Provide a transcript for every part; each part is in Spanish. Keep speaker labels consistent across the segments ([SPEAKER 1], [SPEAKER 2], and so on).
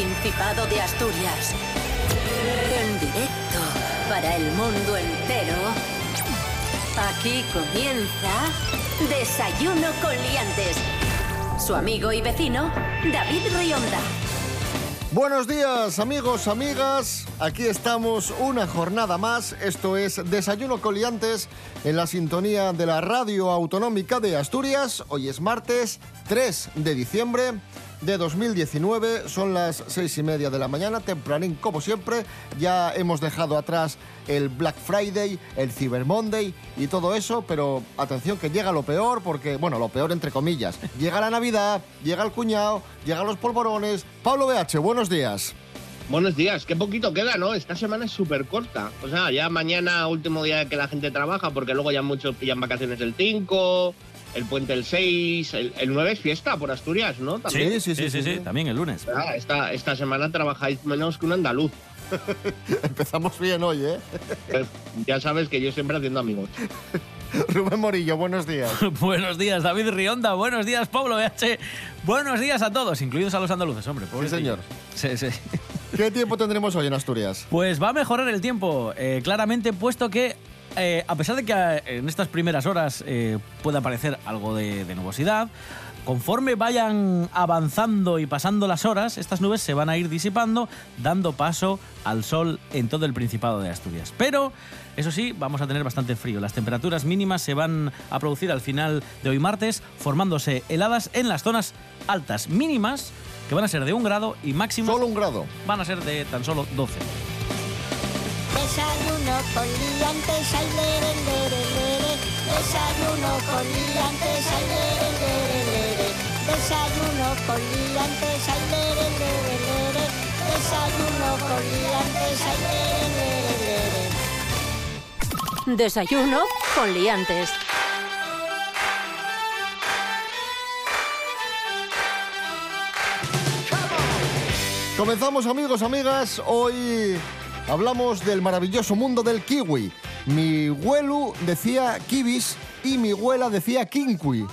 [SPEAKER 1] Principado de Asturias. En directo para el mundo entero. Aquí comienza Desayuno con Liantes. Su amigo y vecino, David Rionda.
[SPEAKER 2] Buenos días amigos, amigas. Aquí estamos una jornada más. Esto es Desayuno Coliantes en la sintonía de la Radio Autonómica de Asturias. Hoy es martes 3 de diciembre de 2019. Son las seis y media de la mañana, tempranín como siempre. Ya hemos dejado atrás el Black Friday, el Cyber Monday y todo eso, pero atención que llega lo peor, porque, bueno, lo peor entre comillas. Llega la Navidad, llega el cuñado, llegan los polvorones. Pablo BH, buenos días.
[SPEAKER 3] Buenos días, qué poquito queda, ¿no? Esta semana es súper corta. O sea, ya mañana, último día que la gente trabaja, porque luego ya muchos pillan vacaciones el 5, el puente el 6, el, 9 es fiesta por Asturias, ¿no?
[SPEAKER 4] ¿También? Sí, sí, sí, sí, también el lunes.
[SPEAKER 3] Ah, esta, esta semana trabajáis menos que un andaluz.
[SPEAKER 2] Empezamos bien hoy, ¿eh?
[SPEAKER 3] Pues, ya sabes que yo siempre haciendo amigos.
[SPEAKER 2] Rubén Morillo, buenos días.
[SPEAKER 4] buenos días, David Rionda. Buenos días, Pablo BH. Buenos días a todos, incluidos a los andaluces, hombre.
[SPEAKER 2] Sí, señor.
[SPEAKER 4] Sí, sí.
[SPEAKER 2] ¿Qué tiempo tendremos hoy en Asturias?
[SPEAKER 4] Pues va a mejorar el tiempo, eh, claramente, puesto que eh, a pesar de que eh, en estas primeras horas eh, pueda aparecer algo de, nubosidad, conforme vayan avanzando y pasando las horas, estas nubes se van a ir disipando, dando paso al sol en todo el Principado de Asturias. Pero, eso sí, vamos a tener bastante frío. Las temperaturas mínimas se van a producir al final de hoy martes, formándose heladas en las zonas altas mínimas, que van a ser de un grado, y máximas...
[SPEAKER 2] Solo un grado.
[SPEAKER 4] Van a ser de tan solo 12.
[SPEAKER 5] Desayuno con liantes, ay, lere, lere, lere. Desayuno con liantes, ay, lere, lere, lere. Desayuno con liantes, ay, lere, lere, lere. Desayuno con liantes, ay, lere, lere,
[SPEAKER 1] lere. Desayuno con liantes.
[SPEAKER 2] Comenzamos amigos, amigas. Hoy hablamos del maravilloso mundo del kiwi. Mi abuelo decía kiwis y mi abuela decía kinkui.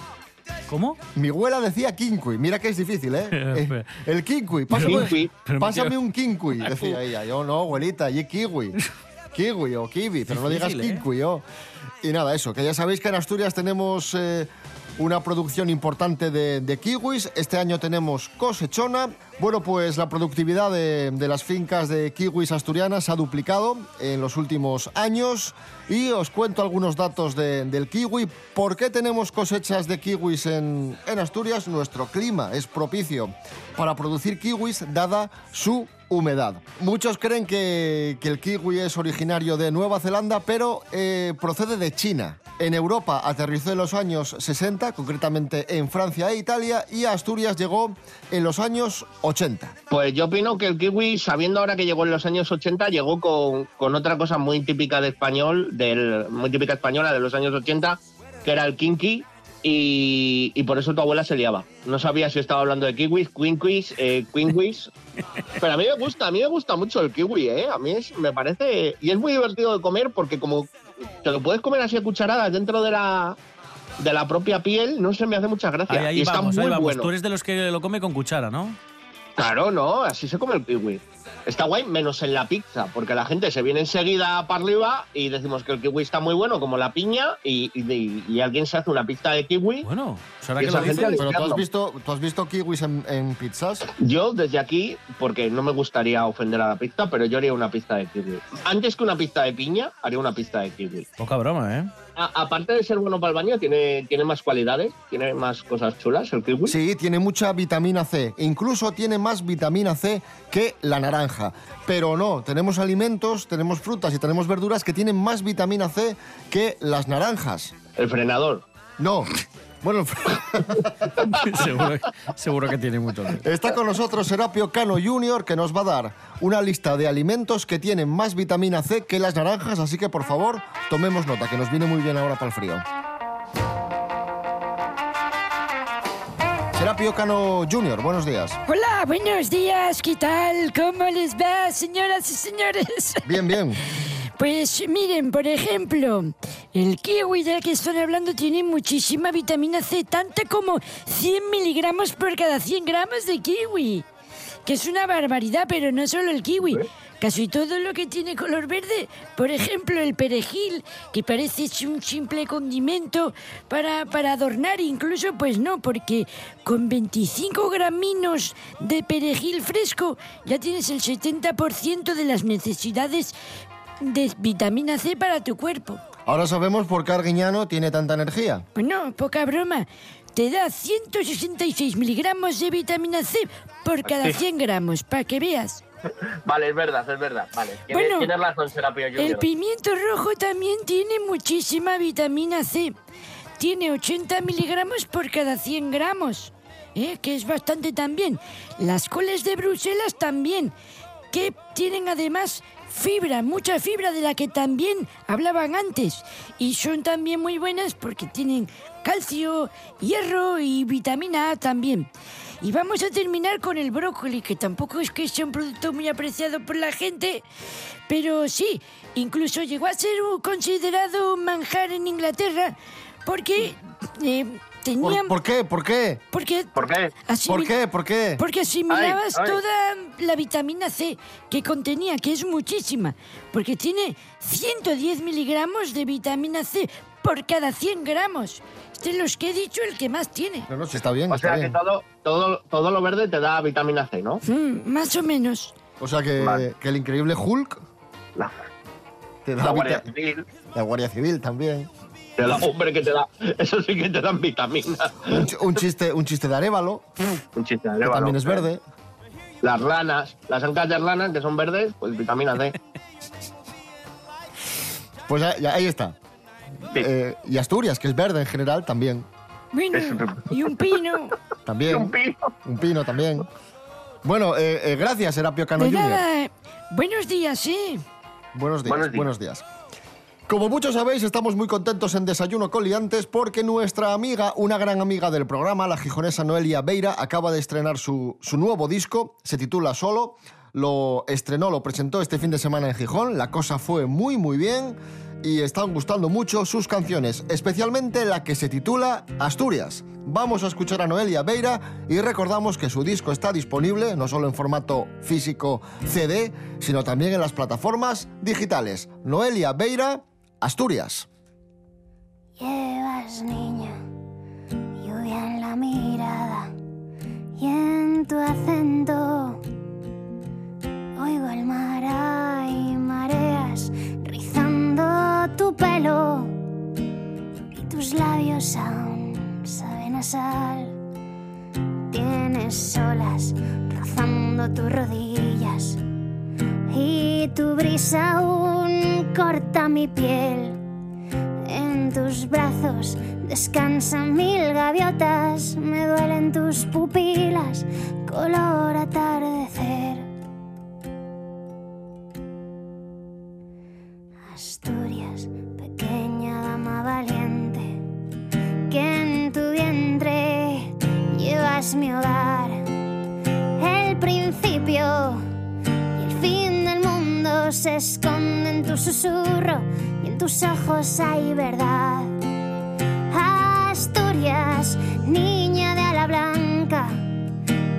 [SPEAKER 4] ¿Cómo?
[SPEAKER 2] Mi abuela decía kinkui. Mira que es difícil, ¿eh? eh el kinkui. Pásame, pásame un kinkui, decía ella. Yo no, abuelita, y kiwi. Kiwi o kiwi, pero no digas ¿eh? kinkui. Oh. Y nada, eso, que ya sabéis que en Asturias tenemos... Eh, una producción importante de, kiwis. Este año tenemos cosechona. Bueno, pues la productividad de, las fincas de kiwis asturianas se ha duplicado en los últimos años. Y os cuento algunos datos del kiwi. ¿Por qué tenemos cosechas de kiwis en, en Asturias? Nuestro clima es propicio para producir kiwis dada su humedad. Muchos creen que, el kiwi es originario de Nueva Zelanda, pero eh, procede de China. En Europa aterrizó en los años 60, concretamente en Francia e Italia, y a Asturias llegó en los años 80.
[SPEAKER 3] Pues yo opino que el kiwi, sabiendo ahora que llegó en los años 80, llegó con, otra cosa muy típica de español, del, muy típica española de los años 80, que era el kinky, y, por eso tu abuela se liaba. No sabía si estaba hablando de kiwis, quinquis, eh, quinquis. Pero a mí me gusta, a mí me gusta mucho el kiwi, ¿eh? A mí me parece... Y es muy divertido de comer porque como te lo puedes comer así a cucharadas dentro de la, de la propia piel, no sé, me hace mucha gracia.
[SPEAKER 4] y está muy bueno. Tú eres de los que lo come con cuchara, ¿no?
[SPEAKER 3] Claro, no, así se come el kiwi. Está guay, menos en la pizza, porque la gente se viene enseguida para arriba y decimos que el kiwi está muy bueno, como la piña, y, alguien se hace una pizza de kiwi.
[SPEAKER 4] Bueno,
[SPEAKER 2] ¿será que lo Pero ¿tú has, visto, ¿tú has visto kiwis en, pizzas?
[SPEAKER 3] Yo, desde aquí, porque no me gustaría ofender a la pizza, pero yo haría una pizza de kiwi. Antes que una pizza de piña, haría una pizza de kiwi.
[SPEAKER 4] Poca broma, ¿eh?
[SPEAKER 3] Aparte de ser bueno para el baño, tiene, tiene más cualidades, tiene más cosas chulas el kiwi.
[SPEAKER 2] Sí, tiene mucha vitamina C. Incluso tiene más vitamina C que la naranja. Pero no, tenemos alimentos, tenemos frutas y tenemos verduras que tienen más vitamina C que las naranjas.
[SPEAKER 3] El frenador.
[SPEAKER 2] No. Bueno,
[SPEAKER 4] seguro, que tiene mucho.
[SPEAKER 2] Está con nosotros Serapio Cano Jr., que nos va a dar una lista de alimentos que tienen más vitamina C que las naranjas, así que por favor, tomemos nota, que nos viene muy bien ahora para el frío. Serapio Cano Jr., buenos días.
[SPEAKER 6] Hola, buenos días, ¿qué tal? ¿Cómo les va, señoras y señores?
[SPEAKER 2] Bien, bien.
[SPEAKER 6] Pues miren, por ejemplo, el kiwi del que están hablando tiene muchísima vitamina C, tanta como 100 miligramos por cada 100 gramos de kiwi. que es una barbaridad, pero no solo el kiwi. Casi todo lo que tiene color verde, por ejemplo el perejil, que parece un simple condimento para, para adornar, incluso pues no, porque con 25 graminos de perejil fresco ya tienes el 70% de las necesidades de vitamina C para tu cuerpo.
[SPEAKER 2] Ahora sabemos por qué Arguiñano tiene tanta energía.
[SPEAKER 6] Bueno, poca broma. Te da 166 miligramos de vitamina C por cada 100 gramos, para que veas.
[SPEAKER 3] Vale, es verdad, es verdad. Vale. Tienes,
[SPEAKER 6] Bueno,
[SPEAKER 3] razón, Serapio Junior.
[SPEAKER 6] El pimiento rojo también tiene muchísima vitamina C. Tiene 80 miligramos por cada 100 gramos, ¿eh? que es bastante también. Las coles de Bruselas también, que tienen además fibra, mucha fibra de la que también hablaban antes. Y son también muy buenas porque tienen calcio, hierro y vitamina A también. Y vamos a terminar con el brócoli, que tampoco es que sea un producto muy apreciado por la gente, pero sí, incluso llegó a ser considerado un manjar en Inglaterra, porque eh, tenían...
[SPEAKER 2] ¿Por, qué? ¿Por qué?
[SPEAKER 6] Porque
[SPEAKER 3] ¿Por qué?
[SPEAKER 6] asimil-
[SPEAKER 2] ¿Por qué? ¿Por qué?
[SPEAKER 6] Porque asimilabas
[SPEAKER 3] Ay, ay.
[SPEAKER 6] toda la vitamina C que contenía, que es muchísima, porque tiene 110 miligramos de vitamina C por cada 100 gramos. Este es los que he dicho el que más tiene.
[SPEAKER 2] No, no, sí, está bien,
[SPEAKER 3] O
[SPEAKER 2] está
[SPEAKER 3] sea que
[SPEAKER 2] bien.
[SPEAKER 3] todo, todo, todo lo verde te da vitamina C, ¿no?
[SPEAKER 6] Mm, más o menos.
[SPEAKER 2] O sea que,
[SPEAKER 3] Vale.
[SPEAKER 2] que el increíble Hulk
[SPEAKER 3] La,
[SPEAKER 2] te da
[SPEAKER 3] la Guardia Civil.
[SPEAKER 2] La Guardia Civil también.
[SPEAKER 3] Te da, hombre, que te da. Eso sí que te dan vitaminas.
[SPEAKER 2] Un, ch- un chiste, un chiste de Arevalo,
[SPEAKER 3] Un chiste de
[SPEAKER 2] que
[SPEAKER 3] Arevalo.
[SPEAKER 2] también es verde.
[SPEAKER 3] Las ranas, las ancas de ranas que son verdes, pues vitamina C.
[SPEAKER 2] Pues ya- ya- ahí está.
[SPEAKER 3] Sí.
[SPEAKER 2] Eh, y Asturias, que es verde en general, también.
[SPEAKER 6] Bueno, y un pino.
[SPEAKER 2] También.
[SPEAKER 3] Y un pino.
[SPEAKER 2] Un pino también. Bueno, eh, eh, gracias, Serapio Cano.
[SPEAKER 6] Buenos días, sí.
[SPEAKER 2] Buenos días,
[SPEAKER 3] Buenos
[SPEAKER 2] buenos
[SPEAKER 3] días.
[SPEAKER 2] Como muchos sabéis, estamos muy contentos en Desayuno con Liantes porque nuestra amiga, una gran amiga del programa, la gijonesa Noelia Beira, acaba de estrenar su, su nuevo disco, se titula Solo, lo estrenó, lo presentó este fin de semana en Gijón, la cosa fue muy muy bien y están gustando mucho sus canciones, especialmente la que se titula Asturias. Vamos a escuchar a Noelia Beira y recordamos que su disco está disponible no solo en formato físico CD, sino también en las plataformas digitales. Noelia Beira, Asturias.
[SPEAKER 5] Llevas, niña, lluvia en la mirada y en tu acento. Oigo el mar hay mareas rizando tu pelo y tus labios aún saben a sal. Tienes olas rozando tus rodillas y tu brisa aún corta mi piel. En tus brazos descansan mil gaviotas, me duelen tus pupilas, color atardecer. Esconde en tu susurro y en tus ojos hay verdad. Asturias, niña de ala blanca,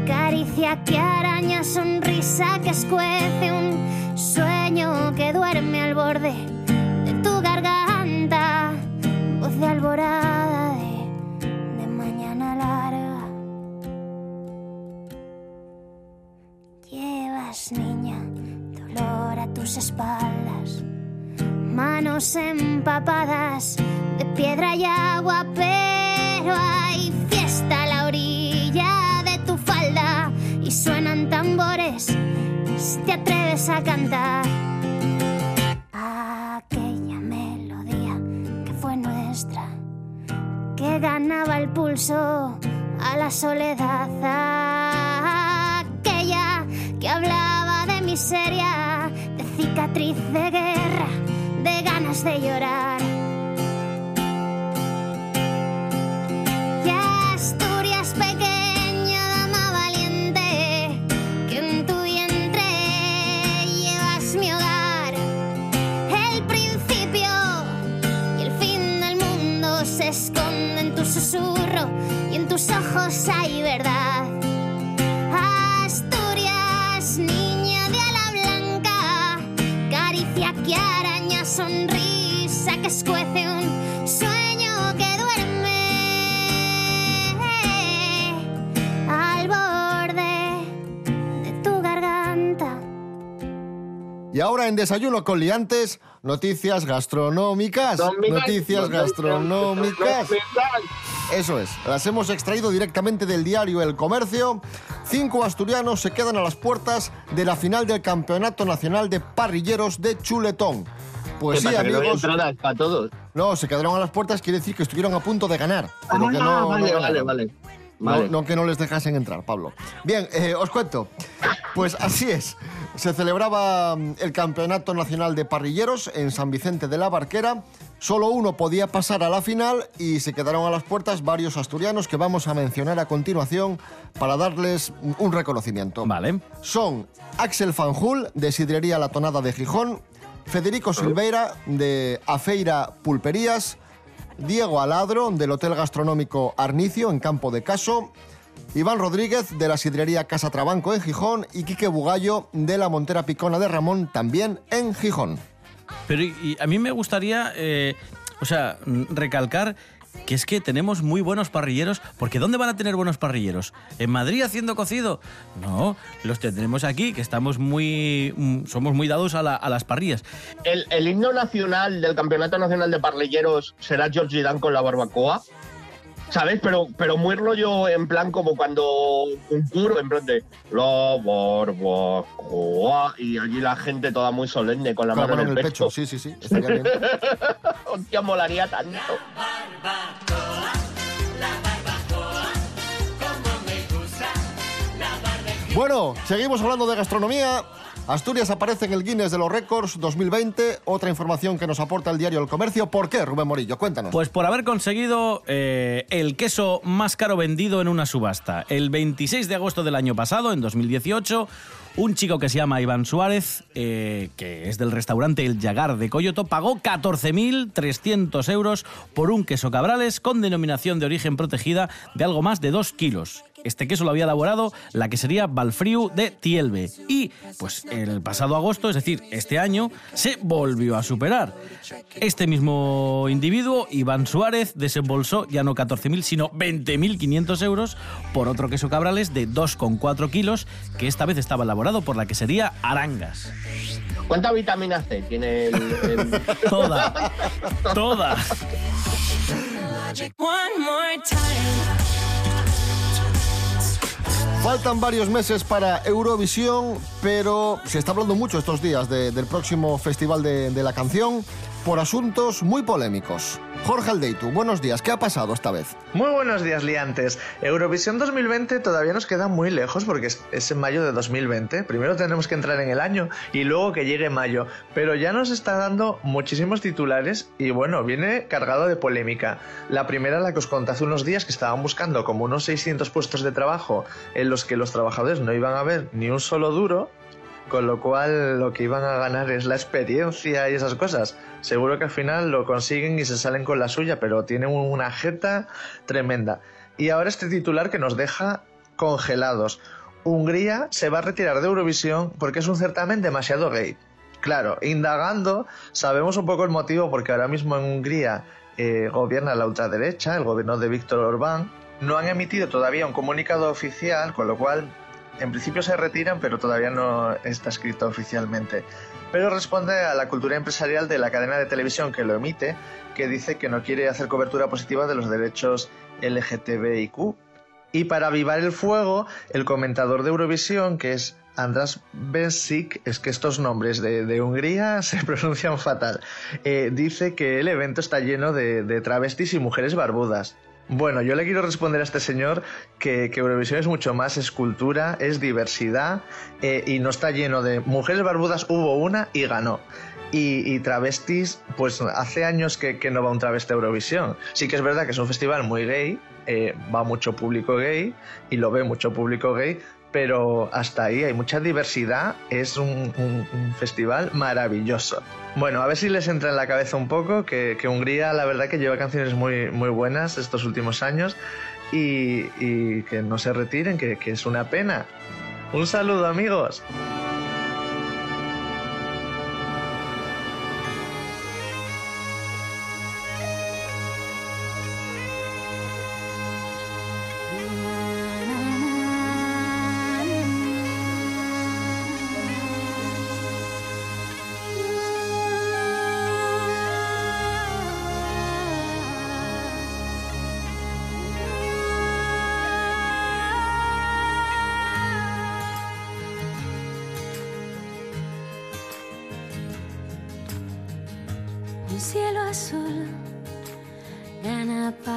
[SPEAKER 5] caricia que araña, sonrisa que escuece, un sueño que duerme al borde de tu garganta, voz de alborada espaldas, manos empapadas de piedra y agua, pero hay fiesta a la orilla de tu falda y suenan tambores si te atreves a cantar. Aquella melodía que fue nuestra que ganaba el pulso a la soledad. Aquella que hablaba de miseria, cicatriz de guerra, de ganas de llorar. Y Asturias pequeña, dama valiente, que en tu vientre llevas mi hogar. El principio y el fin del mundo se esconde en tu susurro y en tus ojos hay verdad.
[SPEAKER 7] Sonrisa que escuece un sueño que duerme al borde de tu garganta.
[SPEAKER 2] Y ahora en Desayuno con Liantes, noticias gastronómicas. Noticias gastronómicas. Eso es, las hemos extraído directamente del diario El Comercio. Cinco asturianos se quedan a las puertas de la final del Campeonato Nacional de Parrilleros de Chuletón. Pues sí, amigos.
[SPEAKER 3] No para todos.
[SPEAKER 2] No, se quedaron a las puertas, quiere decir que estuvieron a punto de ganar.
[SPEAKER 3] Ah, vale, vale, vale.
[SPEAKER 2] No, que no les dejasen entrar, Pablo. Bien, eh, os cuento. Pues así es. Se celebraba mm, el Campeonato Nacional de Parrilleros en San Vicente de la Barquera Solo uno podía pasar a la final y se quedaron a las puertas varios asturianos que vamos a mencionar a continuación para darles un reconocimiento.
[SPEAKER 4] Vale.
[SPEAKER 2] Son Axel Fanjul, de Sidrería La Tonada de Gijón, Federico Silveira, de Afeira Pulperías, Diego Aladro, del Hotel Gastronómico Arnicio, en Campo de Caso, Iván Rodríguez, de la Sidrería Casa Trabanco, en Gijón, y Quique Bugallo, de la Montera Picona de Ramón, también en Gijón.
[SPEAKER 4] Pero a mí me gustaría, eh, o sea, recalcar que es que tenemos muy buenos parrilleros, porque ¿dónde van a tener buenos parrilleros? ¿En Madrid haciendo cocido? No, los tendremos aquí, que estamos muy, mm, somos muy dados a, las parrillas.
[SPEAKER 3] El, himno nacional del Campeonato Nacional de Parrilleros será George Dan con la barbacoa. ¿Sabes? Pero, pero muy rollo en plan como cuando un puro en plan de barbacoa y allí la gente toda muy solemne con la mano en el, pecho.
[SPEAKER 2] Sí, sí, sí. Estaría bien.
[SPEAKER 3] Hostia, molaría tanto.
[SPEAKER 2] Bueno, seguimos hablando de gastronomía. Asturias aparece en el Guinness de los Récords 2020. Otra información que nos aporta el diario El Comercio. ¿Por qué, Rubén Morillo? Cuéntanos.
[SPEAKER 4] Pues por haber conseguido eh, el queso más caro vendido en una subasta. El 26 de agosto del año pasado, en 2018, un chico que se llama Iván Suárez, eh, que es del restaurante El Yagar de Coyoto, pagó 14.300 euros por un queso cabrales con denominación de origen protegida de algo más de 2 kilos. Este queso lo había elaborado la que sería Balfriu de Tielbe. Y, pues, el pasado agosto, es decir, este año, se volvió a superar. Este mismo individuo, Iván Suárez, desembolsó ya no 14.000, sino 20.500 euros por otro queso cabrales de 2,4 kilos, que esta vez estaba elaborado por la que sería Arangas.
[SPEAKER 3] ¿Cuánta vitamina C tiene el...?
[SPEAKER 4] Toda. Toda.
[SPEAKER 2] Faltan varios meses para Eurovisión, pero se está hablando mucho estos días del próximo Festival de, la Canción por asuntos muy polémicos. Jorge Aldeitu, buenos días. ¿Qué ha pasado esta vez?
[SPEAKER 8] Muy buenos días, liantes. Eurovisión 2020 todavía nos queda muy lejos porque es, en mayo de 2020. Primero tenemos que entrar en el año y luego que llegue mayo. Pero ya nos está dando muchísimos titulares y bueno, viene cargado de polémica. La primera, la que os conté hace unos días, que estaban buscando como unos 600 puestos de trabajo en los que los trabajadores no iban a ver ni un solo duro con lo cual lo que iban a ganar es la experiencia y esas cosas. Seguro que al final lo consiguen y se salen con la suya, pero tienen una jeta tremenda. Y ahora este titular que nos deja congelados. Hungría se va a retirar de Eurovisión porque es un certamen demasiado gay. Claro, indagando, sabemos un poco el motivo porque ahora mismo en Hungría eh, gobierna la ultraderecha, el gobierno de Víctor Orbán. No han emitido todavía un comunicado oficial, con lo cual en principio se retiran, pero todavía no está escrito oficialmente. Pero responde a la cultura empresarial de la cadena de televisión que lo emite, que dice que no quiere hacer cobertura positiva de los derechos LGTBIQ. Y para avivar el fuego, el comentador de Eurovisión, que es András Bensik, es que estos nombres de, Hungría se pronuncian fatal, eh, dice que el evento está lleno de travestis y mujeres barbudas. Bueno, yo le quiero responder a este señor que, Eurovisión es mucho más escultura, es diversidad eh, y no está lleno de mujeres barbudas. Hubo una y ganó. Y, travestis, pues hace años que, no va un travesti a Eurovisión. Sí que es verdad que es un festival muy gay, eh, va mucho público gay y lo ve mucho público gay, pero hasta ahí hay mucha diversidad, es un, festival maravilloso. Bueno, a ver si les entra en la cabeza un poco que, Hungría la verdad que lleva canciones muy, muy buenas estos últimos años y, que no se retiren, que, que es una pena. Un saludo amigos.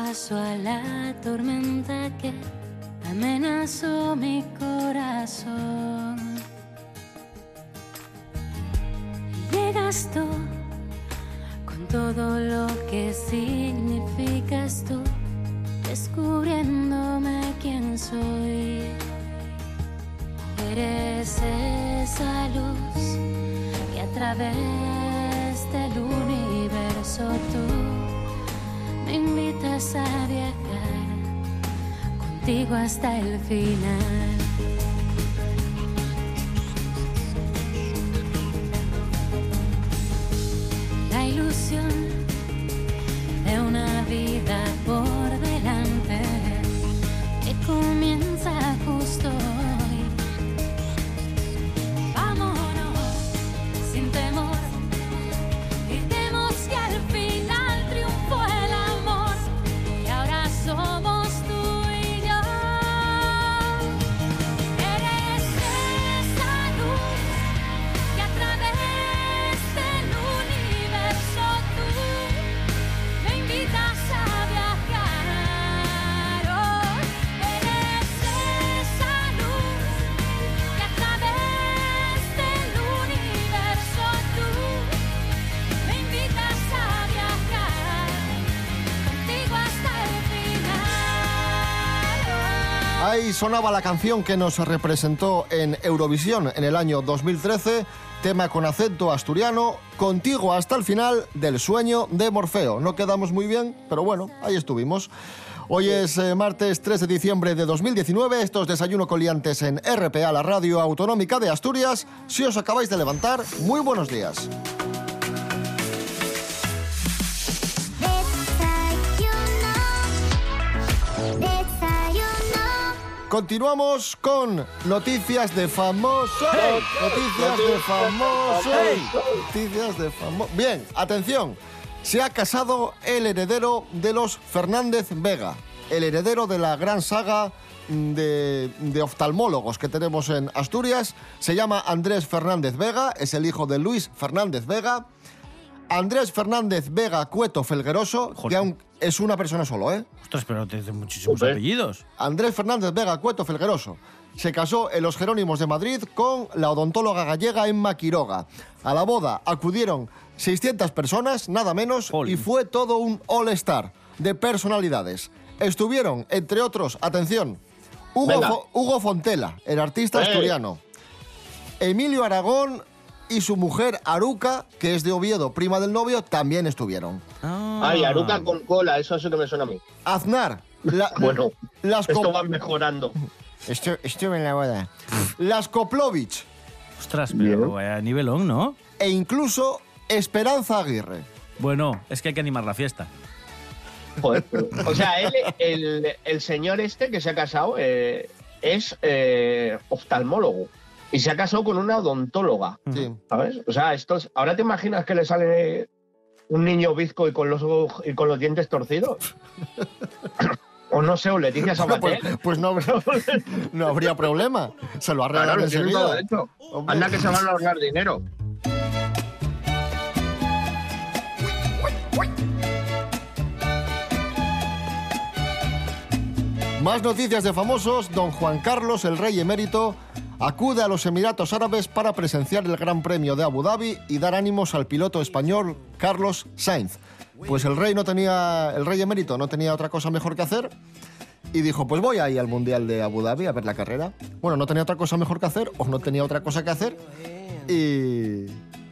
[SPEAKER 9] Paso a la tormenta que amenazó mi corazón. Llegas tú con todo lo que significas tú, descubriéndome quién soy. Eres esa luz que a través del universo tú me invitas a viajar contigo hasta el final. La ilusión de una vida
[SPEAKER 2] sonaba la canción que nos representó en Eurovisión en el año 2013, tema con acento asturiano, contigo hasta el final del sueño de Morfeo. No quedamos muy bien, pero bueno, ahí estuvimos. Hoy es eh, martes 3 de diciembre de 2019, esto es Desayuno con Liantes en RPA, la radio autonómica de Asturias. Si os acabáis de levantar, muy buenos días. Continuamos con noticias de famosos. Noticias de famosos. Noticias de famosos. Bien, atención. Se ha casado el heredero de los Fernández Vega. El heredero de la gran saga de, de oftalmólogos que tenemos en Asturias. Se llama Andrés Fernández Vega. Es el hijo de Luis Fernández Vega. Andrés Fernández Vega Cueto Felgueroso, que aún es una persona solo, ¿eh?
[SPEAKER 4] Ostras, pero tiene muchísimos
[SPEAKER 3] Joder.
[SPEAKER 4] apellidos.
[SPEAKER 2] Andrés Fernández Vega Cueto Felgueroso. Se casó en los Jerónimos de Madrid con la odontóloga gallega Emma Quiroga. A la boda acudieron 600 personas, nada menos,
[SPEAKER 4] Jolín.
[SPEAKER 2] y fue todo un all-star de personalidades. Estuvieron, entre otros, atención, Hugo. Fo- Hugo Fontela, el artista asturiano. Emilio Aragón y su mujer Aruca, que es de Oviedo, prima del novio, también estuvieron.
[SPEAKER 4] Ah.
[SPEAKER 3] Ay, Aruca con cola, eso sí que me suena a mí.
[SPEAKER 2] Aznar, la-
[SPEAKER 3] Bueno,
[SPEAKER 2] las,
[SPEAKER 3] esto va mejorando.
[SPEAKER 2] Estu- estuve en la boda. Las Koplovich
[SPEAKER 4] Ostras, pero vaya nivelón, ¿no?
[SPEAKER 2] e incluso Esperanza Aguirre.
[SPEAKER 4] Bueno, es que hay que animar la fiesta.
[SPEAKER 3] Joder, pero- o sea, él, el, el señor este que se ha casado eh, es eh, oftalmólogo y se ha casado con una odontóloga,
[SPEAKER 2] Sí.
[SPEAKER 3] ¿sabes? O sea, esto es- ahora te imaginas que le sale un niño bizco y con los ojos- y con los dientes torcidos. o no sé, o Leticia
[SPEAKER 2] Pues,
[SPEAKER 3] Sabater.
[SPEAKER 2] pues no, habría, no habría problema. Se lo
[SPEAKER 3] Claro,
[SPEAKER 2] arreglan
[SPEAKER 3] todo
[SPEAKER 2] enseguida.
[SPEAKER 3] Anda que se van a ahorrar dinero.
[SPEAKER 2] Más noticias de famosos. Don Juan Carlos, el rey emérito, acude a los Emiratos Árabes para presenciar el Gran Premio de Abu Dhabi y dar ánimos al piloto español Carlos Sainz. Pues el rey no tenía, el rey emérito no tenía otra cosa mejor que hacer y dijo, pues voy ahí al Mundial de Abu Dhabi a ver la carrera. Bueno, no tenía otra cosa mejor que hacer o no tenía otra cosa que hacer y,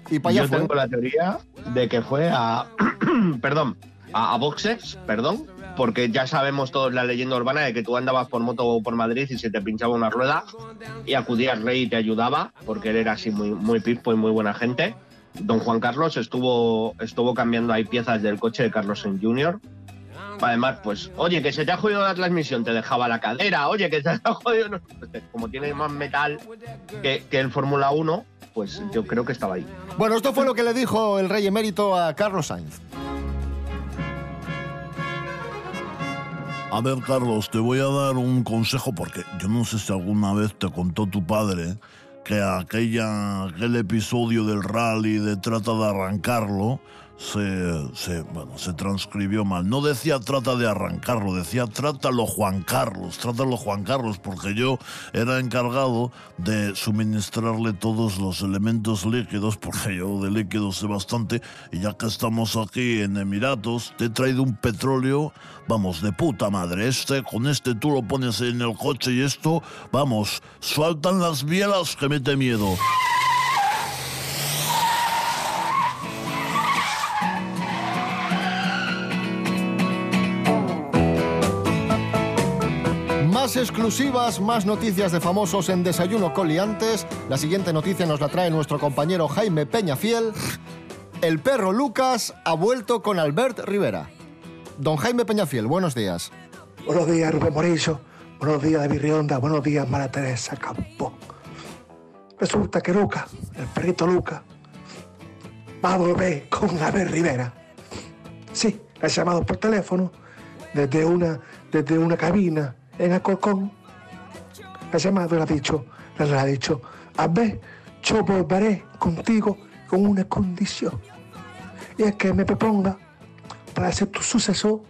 [SPEAKER 2] y para allá
[SPEAKER 3] Yo
[SPEAKER 2] fue.
[SPEAKER 3] tengo la teoría de que fue a. perdón, a, a boxes, perdón, porque ya sabemos todos la leyenda urbana de que tú andabas por moto por Madrid y se te pinchaba una rueda y acudía al rey y te ayudaba, porque él era así muy, muy pispo y muy buena gente. Don Juan Carlos estuvo, estuvo cambiando ahí piezas del coche de Carlos Jr. Además, pues, oye, que se te ha jodido la transmisión, te dejaba la cadera, oye, que se te ha jodido. no- pues, como tiene más metal que, que el Fórmula 1, pues yo creo que estaba ahí.
[SPEAKER 2] Bueno, esto fue lo que le dijo el rey emérito a Carlos Sainz.
[SPEAKER 10] A ver, Carlos, te voy a dar un consejo porque yo no sé si alguna vez te contó tu padre que aquella, aquel episodio del rally de trata de arrancarlo se, bueno, se transcribió mal. No decía trata de arrancarlo, decía trátalo Juan Carlos, trátalo Juan Carlos, porque yo era encargado de suministrarle todos los elementos líquidos, porque yo de líquidos sé bastante, y ya que estamos aquí en Emiratos, te he traído un petróleo, vamos, de puta madre. Este, con este tú lo pones en el coche y esto, vamos, sueltan las bielas que mete miedo.
[SPEAKER 2] Más exclusivas, más noticias de famosos en Desayuno Coliantes. La siguiente noticia nos la trae nuestro compañero Jaime Peñafiel. El perro Lucas ha vuelto con Albert Rivera. Don Jaime Peñafiel, buenos días.
[SPEAKER 11] Buenos días, Rubén Morillo. Buenos días, David Rionda. Buenos días, Mara Teresa Campo. Resulta que Lucas, el perrito Lucas, va a volver con Albert Rivera. Sí, ha llamado por teléfono desde una, desde una cabina en Alcorcón. Llamado y le ha dicho, le ha dicho, a ver, yo volveré contigo con una condición. Y es que me proponga para ser tu sucesor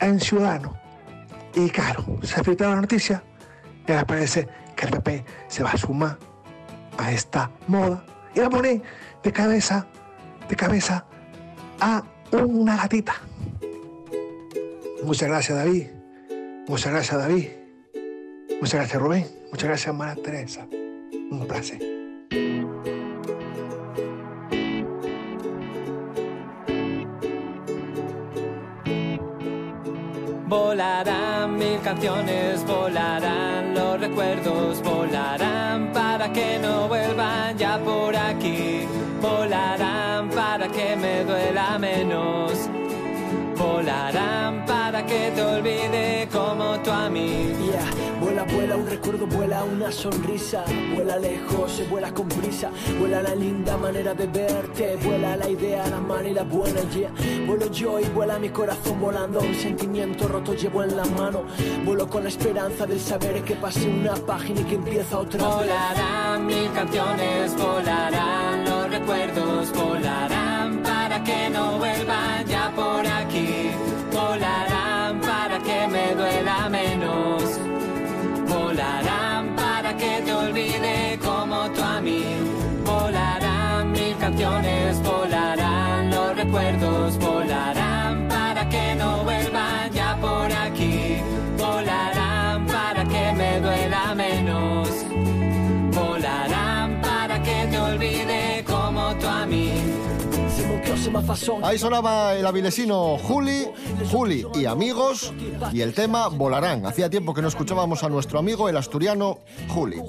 [SPEAKER 11] en Ciudadano. Y claro, se filtró la noticia y ahora parece que el PP se va a sumar a esta moda y va a poner de cabeza, de cabeza a una gatita. Muchas gracias, David. Muchas gracias, David. Muchas gracias, Rubén. Muchas gracias, María Teresa. Un placer.
[SPEAKER 12] Volarán mil canciones, volarán los recuerdos, volarán para que no vuelvan ya por aquí, volarán para que me duela menos, volarán para que te olvide como tú a mí.
[SPEAKER 13] Yeah, vuela, vuela un recuerdo, vuela una sonrisa, vuela lejos, se vuela con prisa, vuela la linda manera de verte, vuela la idea, la mano y la buena, yeah. Vuelo yo y vuela mi corazón volando, un sentimiento roto llevo en la mano, vuelo con la esperanza del saber que pase una página y que empieza otra.
[SPEAKER 12] Volarán mil canciones, volarán los recuerdos, volarán para que no vuelvan ya por aquí,
[SPEAKER 2] Ahí sonaba el avilesino Juli, Juli y amigos, y el tema Volarán. Hacía tiempo que no escuchábamos a nuestro amigo el asturiano Juli.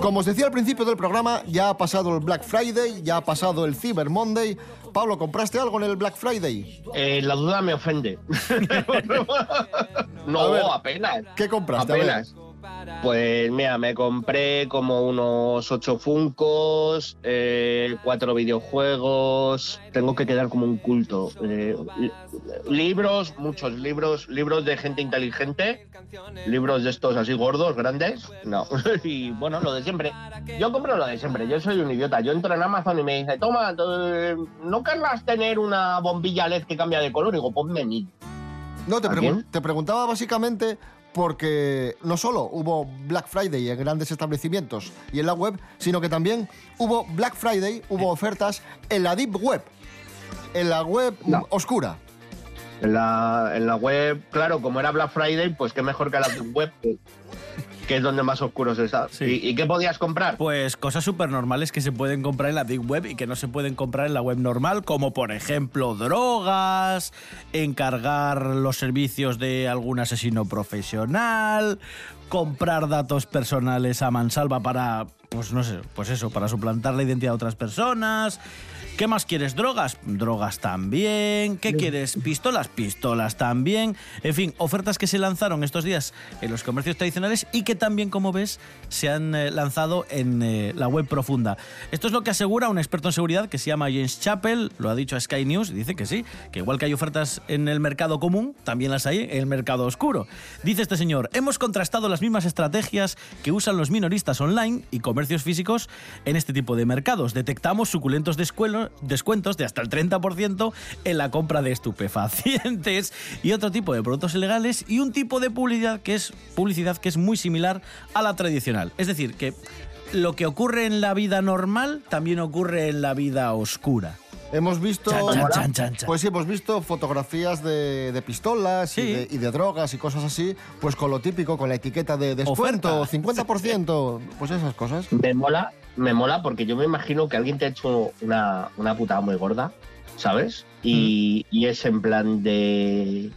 [SPEAKER 2] Como os decía al principio del programa, ya ha pasado el Black Friday, ya ha pasado el Cyber Monday. Pablo, ¿compraste algo en el Black Friday?
[SPEAKER 3] Eh, la duda me ofende. no,
[SPEAKER 2] A ver,
[SPEAKER 3] apenas.
[SPEAKER 2] ¿Qué compraste? A ver.
[SPEAKER 3] Apenas. Pues mira, me compré como unos ocho Funcos, eh, cuatro videojuegos. Tengo que quedar como un culto. Eh, li- libros, muchos libros, libros de gente inteligente, libros de estos así gordos, grandes. No. y bueno, lo de siempre. Yo compro lo de siempre. Yo soy un idiota. Yo entro en Amazon y me dice, toma, ¿no querrás tener una bombilla LED que cambia de color? Y digo, ponme mil.
[SPEAKER 2] No, te,
[SPEAKER 3] ¿A
[SPEAKER 2] pregun- te preguntaba básicamente porque no solo hubo Black Friday en grandes establecimientos y en la web, sino que también hubo Black Friday, hubo ofertas en la Deep Web, en la web oscura.
[SPEAKER 3] En la, en la web, claro, como era Black Friday, pues qué mejor que la web, que- es donde más oscuro se está. ¿Y, y qué podías comprar?
[SPEAKER 4] Pues cosas súper normales que se pueden comprar en la Deep Web y que no se pueden comprar en la web normal, como por ejemplo drogas, encargar los servicios de algún asesino profesional, comprar datos personales a mansalva para, pues no sé, pues eso, para suplantar la identidad de otras personas. ¿Qué más quieres? ¿Drogas? Drogas también. ¿Qué quieres? ¿Pistolas? Pistolas también. En fin, ofertas que se lanzaron estos días en los comercios tradicionales y que también, como ves, se han eh, lanzado en eh, la web profunda. Esto es lo que asegura un experto en seguridad que se llama James Chappell, lo ha dicho a Sky News, y dice que sí, que igual que hay ofertas en el mercado común, también las hay en el mercado oscuro. Dice este señor, hemos contrastado las mismas estrategias que usan los minoristas online y comercios físicos en este tipo de mercados. Detectamos suculentos descuelo- descuentos de hasta el 30% en la compra de estupefacientes y otro tipo de productos ilegales y un tipo de publicidad que es publicidad que es muy similar a la tradicional. Es decir, que lo que ocurre en la vida normal también ocurre en la vida oscura.
[SPEAKER 2] Hemos visto.
[SPEAKER 4] Chan, chan, chan, chan, chan.
[SPEAKER 2] Pues sí, hemos visto fotografías de, de pistolas y, de, y de drogas y cosas así, pues con lo típico, con la etiqueta de descuento,
[SPEAKER 4] Oferta.
[SPEAKER 2] 50%, pues esas cosas.
[SPEAKER 3] Me mola, me mola porque yo me imagino que alguien te ha hecho una, una putada muy gorda, ¿sabes? Y, y es en plan de.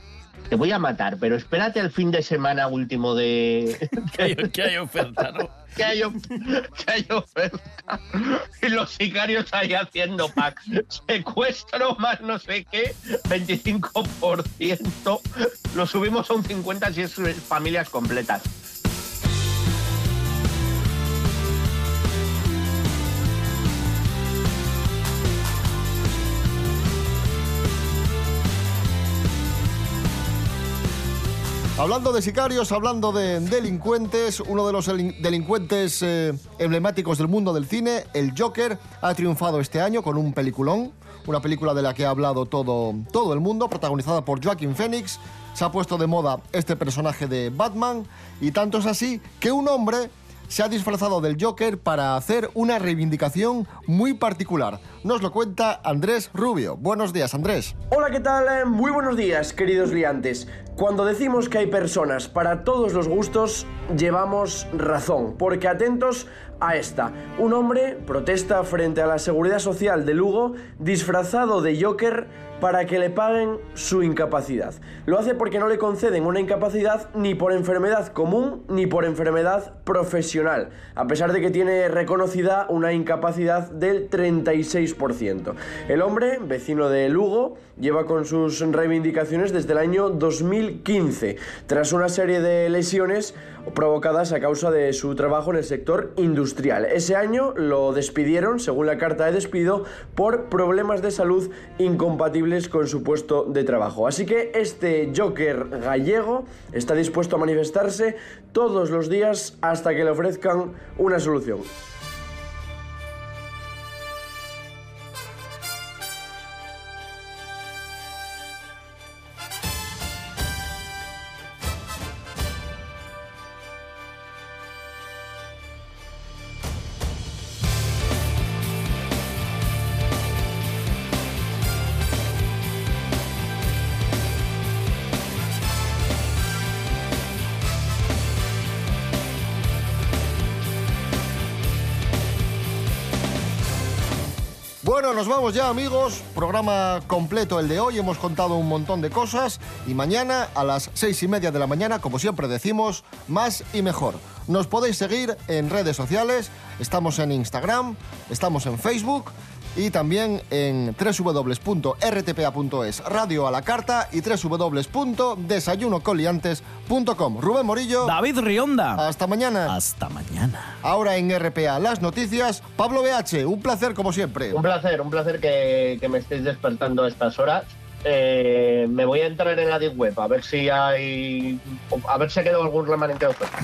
[SPEAKER 3] Te voy a matar, pero espérate al fin de semana último de.
[SPEAKER 4] Que hay, que hay oferta, ¿no?
[SPEAKER 3] que hay, que hay oferta. Y los sicarios ahí haciendo pack. Secuestro más no sé qué, 25%. Lo subimos a un 50% si es familias completas.
[SPEAKER 2] Hablando de sicarios, hablando de delincuentes, uno de los elin- delincuentes eh, emblemáticos del mundo del cine, el Joker, ha triunfado este año con un peliculón, una película de la que ha hablado todo, todo el mundo, protagonizada por Joaquin Phoenix. Se ha puesto de moda este personaje de Batman y tanto es así que un hombre se ha disfrazado del Joker para hacer una reivindicación muy particular. Nos lo cuenta Andrés Rubio. Buenos días, Andrés.
[SPEAKER 14] Hola, ¿qué tal? Eh, Muy buenos días, queridos liantes. Cuando decimos que hay personas para todos los gustos, llevamos razón, porque atentos a esta. Un hombre protesta frente a la Seguridad Social de Lugo disfrazado de Joker para que le paguen su incapacidad. Lo hace porque no le conceden una incapacidad ni por enfermedad común ni por enfermedad profesional, a pesar de que tiene reconocida una incapacidad del 36%. El hombre, vecino de Lugo, lleva con sus reivindicaciones desde el año 2015, tras una serie de lesiones provocadas a causa de su trabajo en el sector industrial. Ese año lo despidieron, según la carta de despido, por problemas de salud incompatibles con su puesto de trabajo. Así que este Joker gallego está dispuesto a manifestarse todos los días hasta que le ofrezcan una solución.
[SPEAKER 2] Ya amigos, programa completo el de hoy, hemos contado un montón de cosas. Y mañana a las seis y media de la mañana, como siempre decimos, más y mejor. Nos podéis seguir en redes sociales, estamos en Instagram, estamos en Facebook y también en www.rtpa.es, radio a la carta y www.desayunocoliantes.com. Rubén Morillo.
[SPEAKER 4] David Rionda.
[SPEAKER 2] Hasta mañana.
[SPEAKER 4] Hasta mañana.
[SPEAKER 2] Ahora en RPA las noticias, Pablo BH, un placer como siempre.
[SPEAKER 3] Un placer, un placer que, que me estéis despertando a estas horas. Eh, me voy a entrar en la Deep Web a ver si hay. a ver si ha quedado algún remanente de oferta.